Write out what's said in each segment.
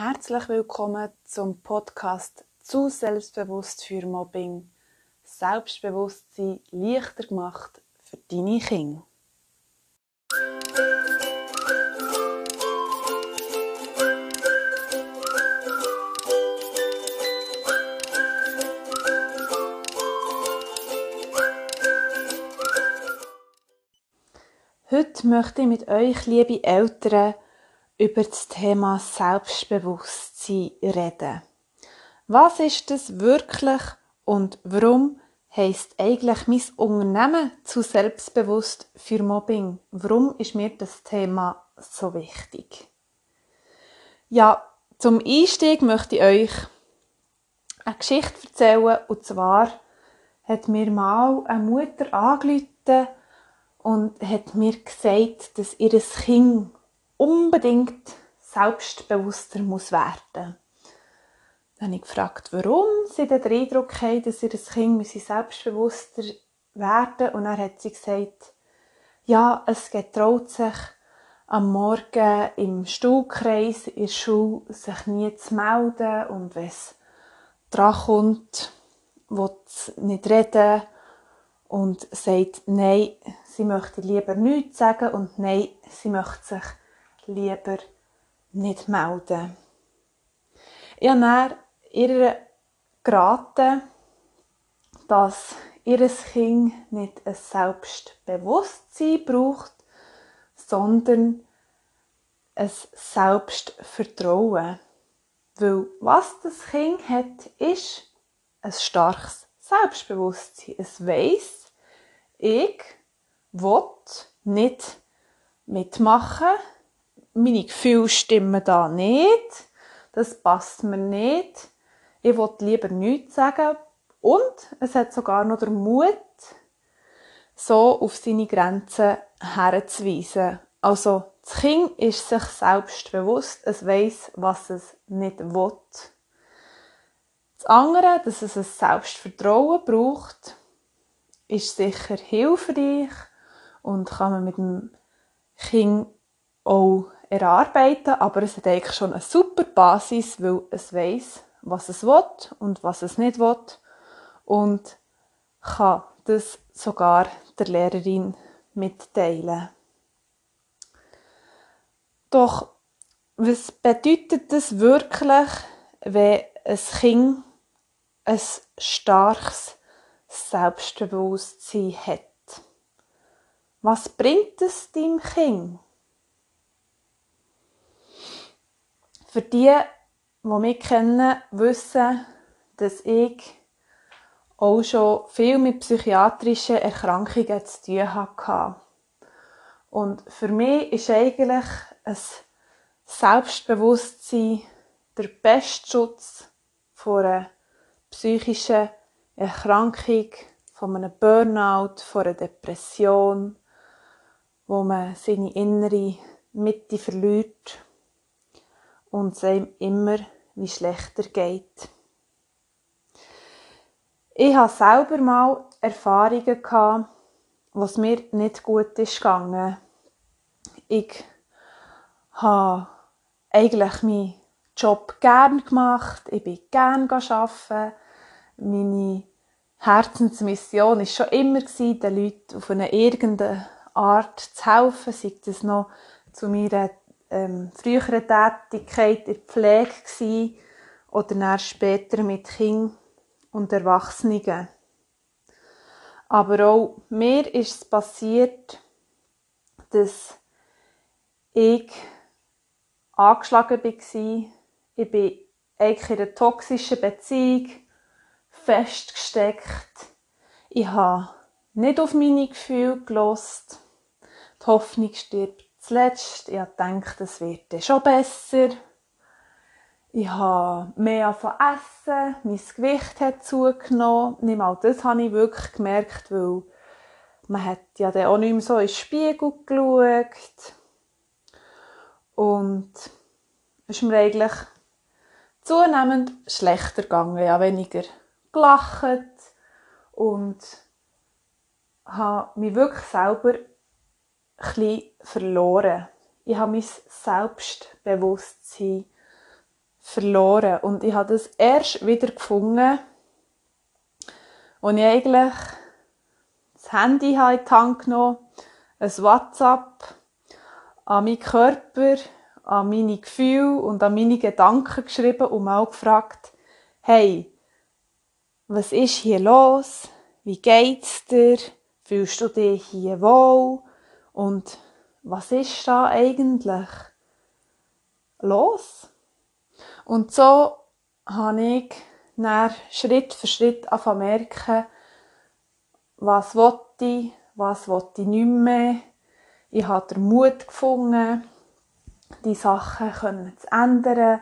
Herzlich willkommen zum Podcast zu Selbstbewusst für Mobbing. Selbstbewusstsein leichter gemacht für deine Kinder. Heute möchte ich mit euch, liebe Eltern, über das Thema Selbstbewusstsein reden. Was ist das wirklich und warum heißt eigentlich mein Unternehmen zu selbstbewusst für Mobbing? Warum ist mir das Thema so wichtig? Ja, zum Einstieg möchte ich euch eine Geschichte erzählen und zwar hat mir mal eine Mutter angerufen und hat mir gesagt, dass ihr Kind unbedingt selbstbewusster muss werden. Dann habe ich gefragt, warum sie den Eindruck haben, dass ihr Kind selbstbewusster werden Und dann hat sie gesagt, ja, es getraut sich am Morgen im Stuhlkreis in der Schule sich nie zu melden und wenn es dran kommt, will nicht reden und sagt, nein, sie möchte lieber nichts sagen und nein, sie möchte sich lieber nicht melden. Ich habe dann ihr geraten, dass ihr Kind nicht ein Selbstbewusstsein braucht, sondern ein Selbstvertrauen. Weil was das Kind hat, ist ein starkes Selbstbewusstsein. Es weiss, ich will nicht mitmachen, meine Gefühle stimmen da nicht, das passt mir nicht, ich will lieber nichts sagen. Und es hat sogar noch den Mut, so auf seine Grenzen herzuweisen. Also, das Kind ist sich selbst bewusst, es weiß, was es nicht will. Das andere, dass es ein Selbstvertrauen braucht, ist sicher hilfreich und kann man mit dem Kind auch erarbeiten, aber es hat eigentlich schon eine super Basis, weil es weiß, was es will und was es nicht will und kann das sogar der Lehrerin mitteilen. Doch was bedeutet das wirklich, wenn ein Kind ein starkes Selbstbewusstsein hat? Was bringt es deinem Kind? Für die, die mich kennen, wissen, dass ich auch schon viel mit psychiatrischen Erkrankungen zu tun hatte. Und für mich ist eigentlich ein Selbstbewusstsein der beste Schutz vor einer psychischen Erkrankung, von einem Burnout, von einer Depression, wo man seine innere Mitte verliert und es einem immer wie schlechter geht. Ich hatte selber mal Erfahrungen gehabt, was mir nicht gut ist gegangen. Ich habe eigentlich meinen Job gern gemacht, ich bin gern arbeiten. Meine Herzensmission war schon immer den Leuten auf eine irgendeine Art zu helfen, sei das noch zu meiner ähm, frühere Tätigkeit in der Pflege gewesen, oder dann später mit Kindern und Erwachsenen. Aber auch mir ist es passiert, dass ich angeschlagen war. Ich bin eigentlich in einer toxischen Beziehung festgesteckt. Ich habe nicht auf meine Gefühle gelost. Die Hoffnung stirbt zuletzt, ich gedacht, es wird schon besser. Ich habe mehr von essen, mein Gewicht hat zugenommen. Nicht mal das habe ich wirklich gemerkt, weil man hat ja dann auch nicht mehr so in den Spiegel geschaut. Und es ist mir eigentlich zunehmend schlechter gegangen. Ich habe weniger gelacht und habe mich wirklich selber ein verloren. Ich habe mein Selbstbewusstsein verloren. Und ich habe das erst wieder gefunden, als ich eigentlich das Handy in die Hand genommen ein WhatsApp an meinen Körper, an meine Gefühle und an meine Gedanken geschrieben und mal gefragt, hey, was ist hier los? Wie geht's dir? Fühlst du dich hier wohl? Und was ist da eigentlich los? Und so habe ich dann Schritt für Schritt angefangen merken, was ich, was ich nicht mehr. Ich habe den Mut gefunden, die Sachen zu ändern,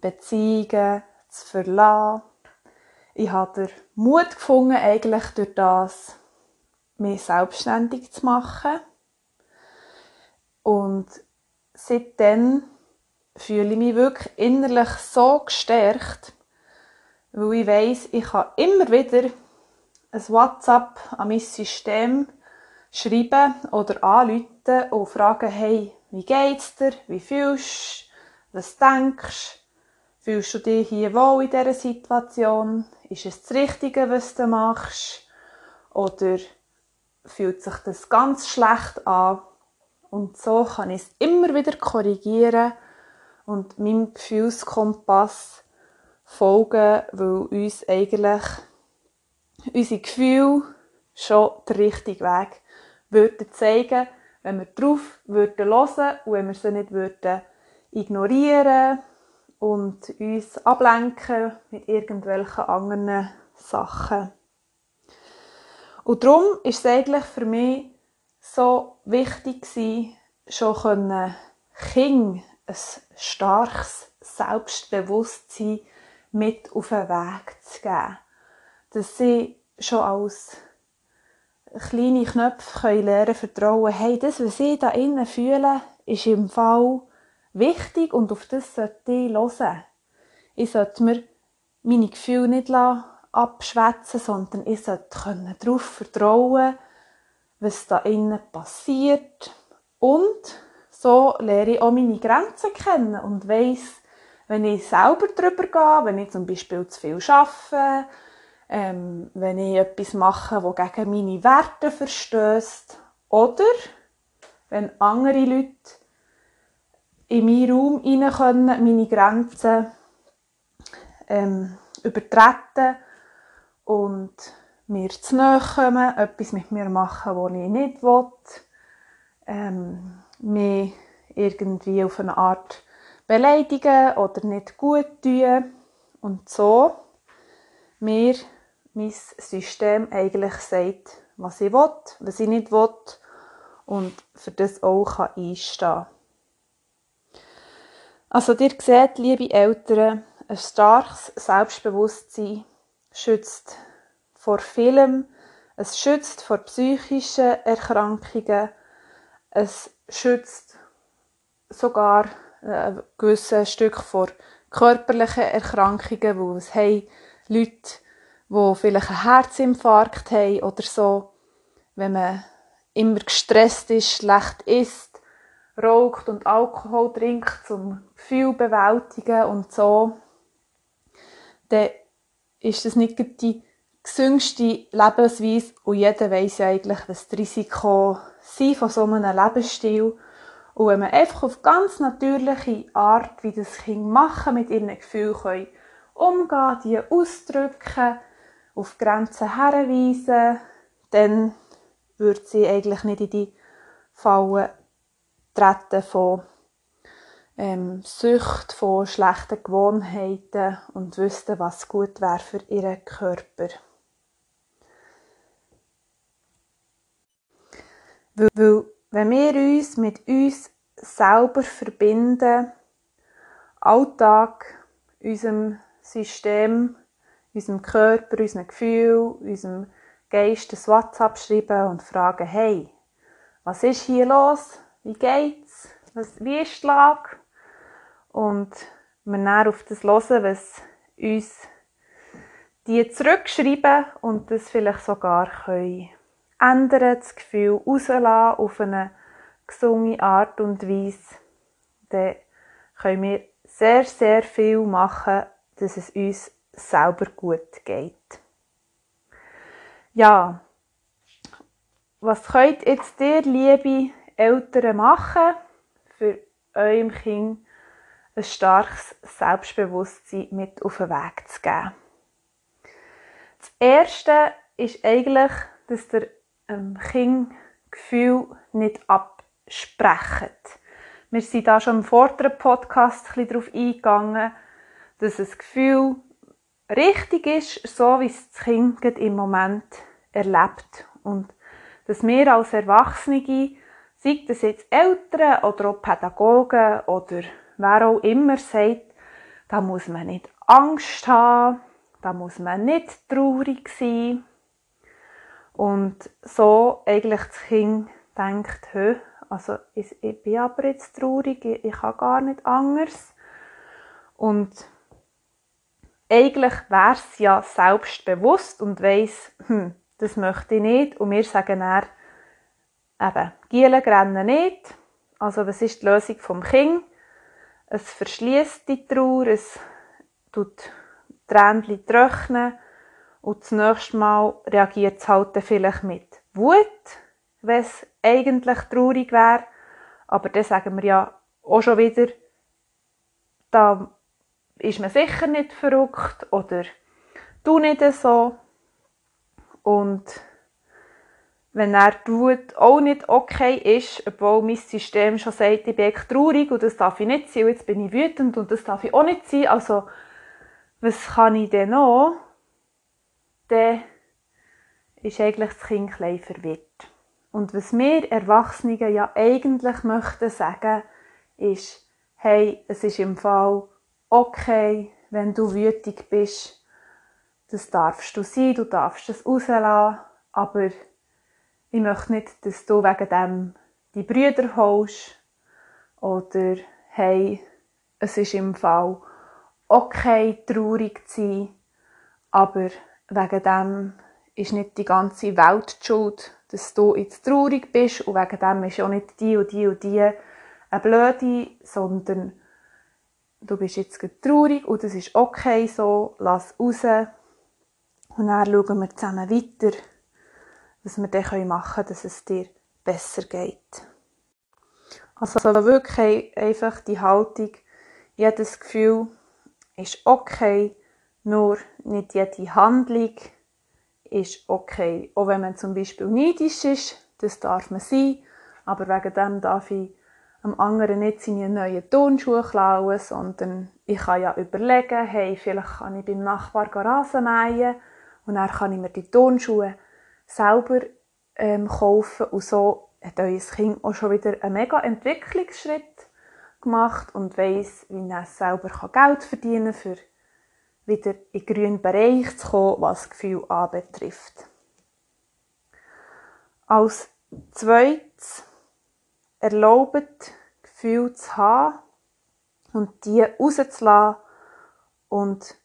Beziehungen zu verlassen. Ich habe den Mut gefunden, eigentlich durch das, mich selbstständig zu machen. Und seitdem fühle ich mich wirklich innerlich so gestärkt, weil ich weiss, ich kann immer wieder ein WhatsApp an mein System schreiben oder anrufen und fragen, hey, wie geht's dir? Wie fühlst du? Was denkst du? Fühlst du dich hier wohl in dieser Situation? Ist es das Richtige, was du machst? Oder fühlt sich das ganz schlecht an? Und so kann ich es immer wieder korrigieren und meinem Gefühlskompass folgen, weil uns eigentlich unsere Gefühle schon den richtigen Weg würden zeigen, wenn wir drauf würden hören und wenn wir sie nicht würden ignorieren und uns ablenken mit irgendwelchen anderen Sachen. Und darum ist es eigentlich für mich so wichtig gewesen, schon können ein starkes Selbstbewusstsein mit auf den Weg zu geben. Dass sie schon als kleine Knöpfe können lernen vertrauen, hey, das, was ich da innen fühle, ist im Fall wichtig und auf das sollte ich hören. Ich sollte mir meine Gefühle nicht abschwätzen, sondern ich sollte darauf vertrauen, was da innen passiert. Und so lerne ich auch meine Grenzen kennen und weiss, wenn ich selber drüber gehe, wenn ich zum Beispiel zu viel arbeite, ähm, wenn ich etwas mache, das gegen meine Werte verstößt, oder wenn andere Leute in meinen Raum rein können, meine Grenzen ähm, übertreten und mir zu nahe kommen, etwas mit mir machen, was ich nicht will, ähm, mich irgendwie auf eine Art beleidigen oder nicht gut tun und so mir mein System eigentlich sagt, was ich will, was ich nicht will und für das auch einstehen kann. Also ihr seht, liebe Eltern, ein starkes Selbstbewusstsein schützt vor vielem, es schützt vor psychischen Erkrankungen, es schützt sogar ein gewisses Stück vor körperlichen Erkrankungen, wo es haben Leute, die vielleicht einen Herzinfarkt haben oder so, wenn man immer gestresst ist, schlecht isst, raucht und Alkohol trinkt, zum Gefühl bewältigen und so, dann ist das nicht die gesündeste Lebensweise und jeder weiß ja eigentlich, was das Risiko sind von so einem Lebensstil. Und wenn man einfach auf ganz natürliche Art, wie das Kind machen, mit ihren Gefühlen umgehen, die ausdrücken, auf Grenzen herweisen, dann würde sie eigentlich nicht in die Falle treten von ähm, Sucht, von schlechten Gewohnheiten und wüsste, was gut wäre für ihren Körper. Weil, wenn wir uns mit uns selber verbinden, Alltag, unserem System, unserem Körper, unserem Gefühl, unserem Geist ein WhatsApp schreiben und fragen, hey, was ist hier los? Wie geht's? Was, wie ist die Lage? Und wir dann auf das hören, was uns die zurückschreiben und das vielleicht sogar können ändern, das Gefühl rauslassen auf eine gesunde Art und Weise, dann können wir sehr, sehr viel machen, dass es uns selber gut geht. Ja, was könnt jetzt ihr, liebe Eltern, machen, für eurem Kind ein starkes Selbstbewusstsein mit auf den Weg zu geben? Das Erste ist eigentlich, dass der ähm, Kind Gefühl nicht absprecht. Wir sind da schon im vorderen Podcast ein bisschen darauf eingegangen, dass das Gefühl richtig ist, so wie es das Kind im Moment erlebt. Und dass wir als Erwachsene, sei das jetzt Eltern oder auch Pädagogen oder wer auch immer sagt, da muss man nicht Angst haben, da muss man nicht traurig sein. Und so eigentlich das Kind denkt, Hö, also ich, ich bin aber jetzt traurig, ich, ich kann gar nicht anders. Und eigentlich wäre es ja selbstbewusst und weiss, hm, das möchte ich nicht. Und wir sagen dann, eben, Gielen rennen nicht. Also was ist die Lösung vom Kind? Es verschließt die Trauer, es tut Tränchen trocknen und das nächste Mal reagiert es halt vielleicht mit Wut, wenn es eigentlich traurig wäre. Aber dann sagen wir ja auch schon wieder, da ist man sicher nicht verrückt oder du nicht so. Und wenn er die Wut auch nicht okay ist, obwohl mein System schon sagt, ich bin traurig und das darf ich nicht sein, und jetzt bin ich wütend und das darf ich auch nicht sein, also was kann ich denn noch? Ist eigentlich das Kind ein verwirrt. Und was wir Erwachsenen ja eigentlich möchten sagen, ist, hey, es ist im Fall okay, wenn du wütig bist. Das darfst du sein, du darfst es rauslassen, aber ich möchte nicht, dass du wegen dem die Brüder holst oder hey, es ist im Fall okay, traurig zu sein, aber wegen dem ist nicht die ganze Welt die schuld, dass du jetzt traurig bist und wegen dem ist auch nicht die und die und die eine Blöde, sondern du bist jetzt traurig und das ist okay so, lass raus und dann schauen wir zusammen weiter, was wir dann machen können, dass es dir besser geht. Also wirklich einfach die Haltung, jedes Gefühl ist okay, nur nicht jede Handlung ist okay. Auch wenn man zum Beispiel neidisch ist, das darf man sein, aber wegen dem darf ich am anderen nicht seine neuen Turnschuhe klauen, sondern ich kann ja überlegen, hey, vielleicht kann ich beim Nachbar Rasen mähen und dann kann ich mir die Turnschuhe selber ähm, kaufen und so hat euer Kind auch schon wieder einen mega Entwicklungsschritt gemacht und weiss, wie er selber Geld verdienen kann, für wieder in den grünen Bereich zu kommen, was das Gefühl anbetrifft. Als zweites erlaubt, Gefühle zu haben und die rauszulassen und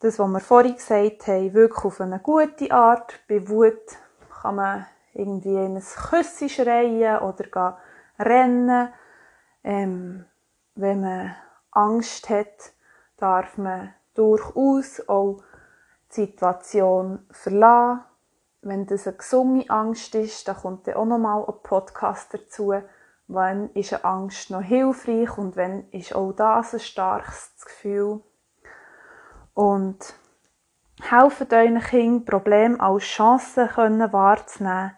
das, was wir vorhin gesagt haben, wirklich auf eine gute Art. Bei Wut kann man irgendwie in ein Küsschen schreien oder rennen. Ähm, wenn man Angst hat, darf man durchaus auch die Situation verlassen. Wenn das eine gesunde Angst ist, dann kommt dann auch nochmal ein Podcast dazu. Wann ist eine Angst noch hilfreich und wenn ist auch das ein starkes Gefühl. Und helfen euren Kindern, Probleme als Chance wahrzunehmen.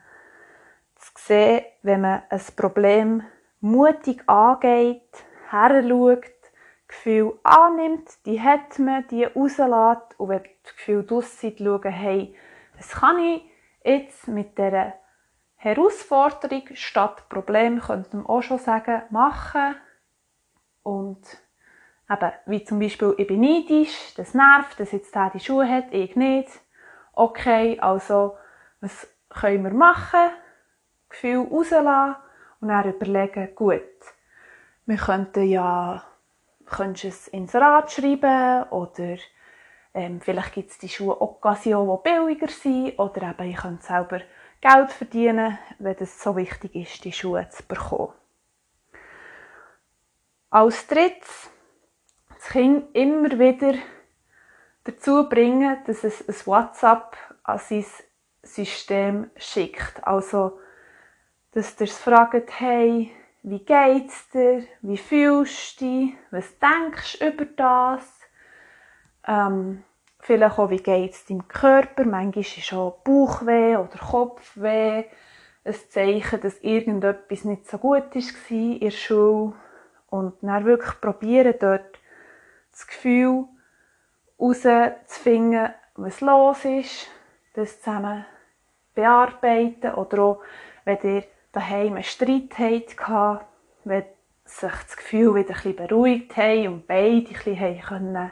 Zu sehen, wenn man ein Problem mutig angeht, her Gefühl annimmt, die hat man, die rauslässt und wenn das Gefühl draussen schauen, hey, was kann ich jetzt mit dieser Herausforderung statt Problem, könnte man auch schon sagen, machen und eben, wie zum Beispiel, ich bin neidisch, das nervt, dass jetzt der die Schuhe hat, ich nicht. Okay, also, was können wir machen? Gefühl rauslassen und dann überlegen, gut, wir könnten ja könntest es ins Rad schreiben oder ähm, vielleicht gibt es die Schuhe Occasion, die billiger sind oder eben ich könnte selber Geld verdienen, wenn es so wichtig ist, die Schuhe zu bekommen. Als drittes Kind immer wieder dazu bringen, dass es ein WhatsApp an sein System schickt. Also, dass ihr es fragt, hey, wie geht's dir? Wie fühlst du dich? Was denkst du über das? Ähm, vielleicht auch, wie geht's deinem Körper? Manchmal ist auch Bauchweh oder Kopfweh ein Zeichen, dass irgendetwas nicht so gut war in der Schule. Und dann wirklich probieren, dort das Gefühl herauszufinden, was los ist, das zusammen bearbeiten oder auch, wenn ihr daheim einen Streit hattet, wenn sich das Gefühl wieder ein beruhigt hat und beide ein bisschen können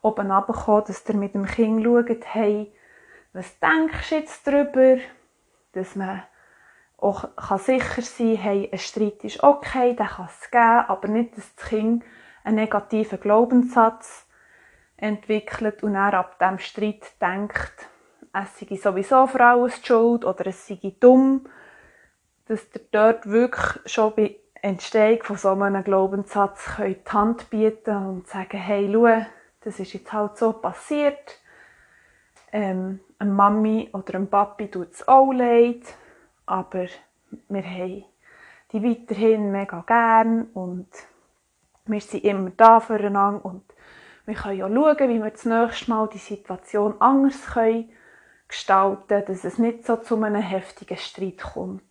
oben runterkommen, dass ihr mit dem Kind schaut, hey, was denkst du jetzt darüber, dass man auch kann sicher sein hey, ein Streit ist okay, den kann es geben, aber nicht, dass das Kind einen negativen Glaubenssatz entwickelt und er ab dem Streit denkt, es sei sowieso Frauen schuld oder es sei dumm, dass ihr dort wirklich schon bei Entstehung von so einem Glaubenssatz könnt die Hand bieten und sagen, hey, schau, das ist jetzt halt so passiert. Ähm, eine Mami oder ein Papi tut es auch leid, aber wir haben die weiterhin mega gern und wir sind immer da füreinander und wir können ja schauen, wie wir das nächste Mal die Situation anders können gestalten, dass es nicht so zu einem heftigen Streit kommt.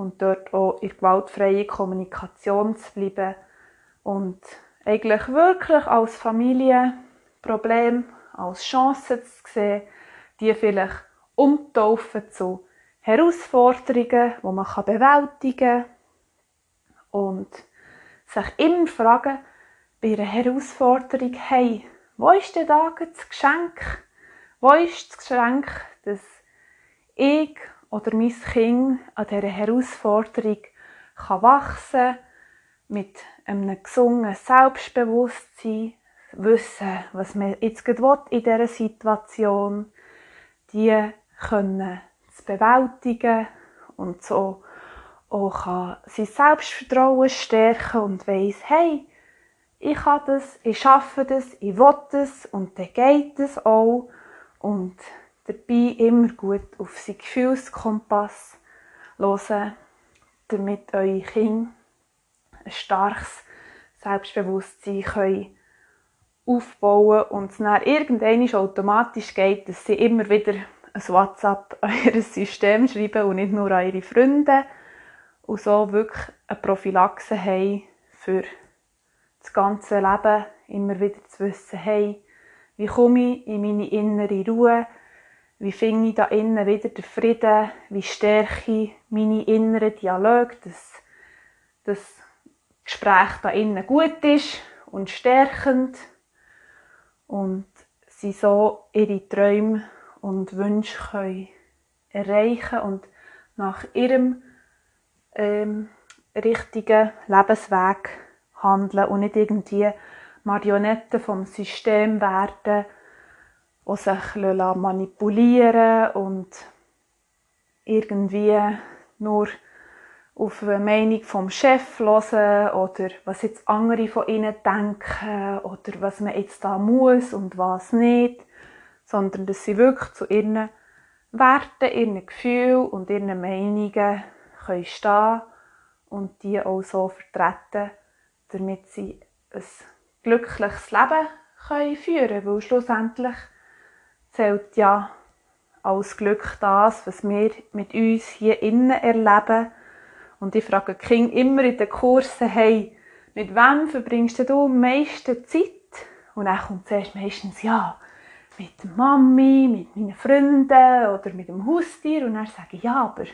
Und dort auch in gewaltfreie Kommunikation zu bleiben und eigentlich wirklich als Familienproblem, als Chance zu sehen, die vielleicht umtaufen zu Herausforderungen, die man bewältigen kann und sich immer fragen, bei einer Herausforderung, hey, wo ist denn da das Geschenk? Wo ist das Geschenk, dass ich oder mein Kind an dieser Herausforderung kann wachsen mit einem gesungenen Selbstbewusstsein, wissen, was man jetzt gerade in dieser Situation die können zu bewältigen und so auch kann sein Selbstvertrauen stärken und weiss, hey, ich kann das, ich schaffe das, ich will das und dann geht es auch und dabei immer gut auf seinen Gefühlskompass hören, damit eure Kinder ein starkes Selbstbewusstsein können aufbauen und es dann irgendwann automatisch geht, dass sie immer wieder ein WhatsApp an ihr System schreiben und nicht nur an ihre Freunde und so wirklich eine Prophylaxe haben für das ganze Leben, immer wieder zu wissen, hey, wie komme ich in meine innere Ruhe? Wie finde ich da innen wieder den Frieden? Wie stärke ich meine inneren Dialoge, dass das Gespräch da innen gut ist und stärkend und sie so ihre Träume und Wünsche können erreichen und nach ihrem ähm, richtigen Lebensweg handeln und nicht irgendwie Marionetten vom System werden, die sich manipulieren und irgendwie nur auf die Meinung vom Chef hören oder was jetzt andere von ihnen denken oder was man jetzt da muss und was nicht, sondern dass sie wirklich zu ihren Werten, ihren Gefühlen und ihren Meinungen können stehen und die auch so vertreten, damit sie ein glückliches Leben können führen weil schlussendlich zählt ja als Glück das, was wir mit uns hier innen erleben. Und ich frage die Kinder immer in den Kursen, hey, mit wem verbringst du am meisten Zeit? Und dann kommt zuerst meistens, ja, mit der Mami, mit meinen Freunden oder mit dem Haustier. Und dann sage ich, ja, aber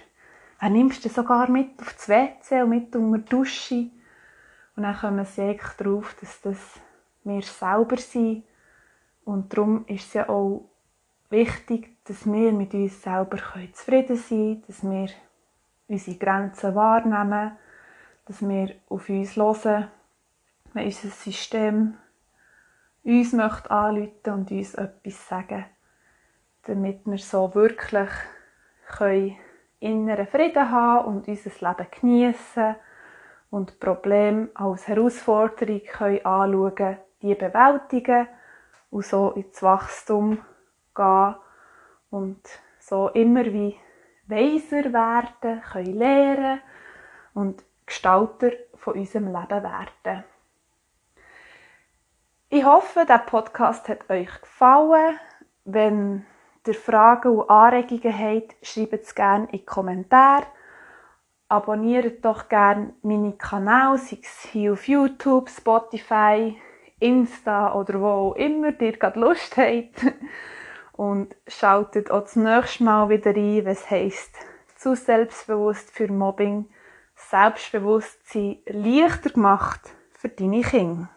wer nimmst du sogar mit auf das WC und mit unter die Dusche? Und dann kommen sie eigentlich darauf, dass das wir selber sind. Und darum ist es ja auch wichtig, dass wir mit uns selber zufrieden sein können, dass wir unsere Grenzen wahrnehmen, dass wir auf uns hören, wenn unser System uns möchte anrufen und uns etwas sagen, damit wir so wirklich können inneren Frieden haben und unser Leben genießen und Probleme als Herausforderung können anschauen die bewältigen und so ins Wachstum gehen und so immer wie weiser werden, können lernen und Gestalter von unserem Leben werden. Ich hoffe, der Podcast hat euch gefallen. Wenn ihr Fragen und Anregungen habt, schreibt es gerne in die Kommentare. Abonniert doch gerne meine Kanäle, sei es hier auf YouTube, Spotify, Insta oder wo auch immer ihr gerade Lust habt. Und schaltet auch das nächste Mal wieder ein, was heisst, zu selbstbewusst für Mobbing, Selbstbewusstsein leichter gemacht für deine Kinder.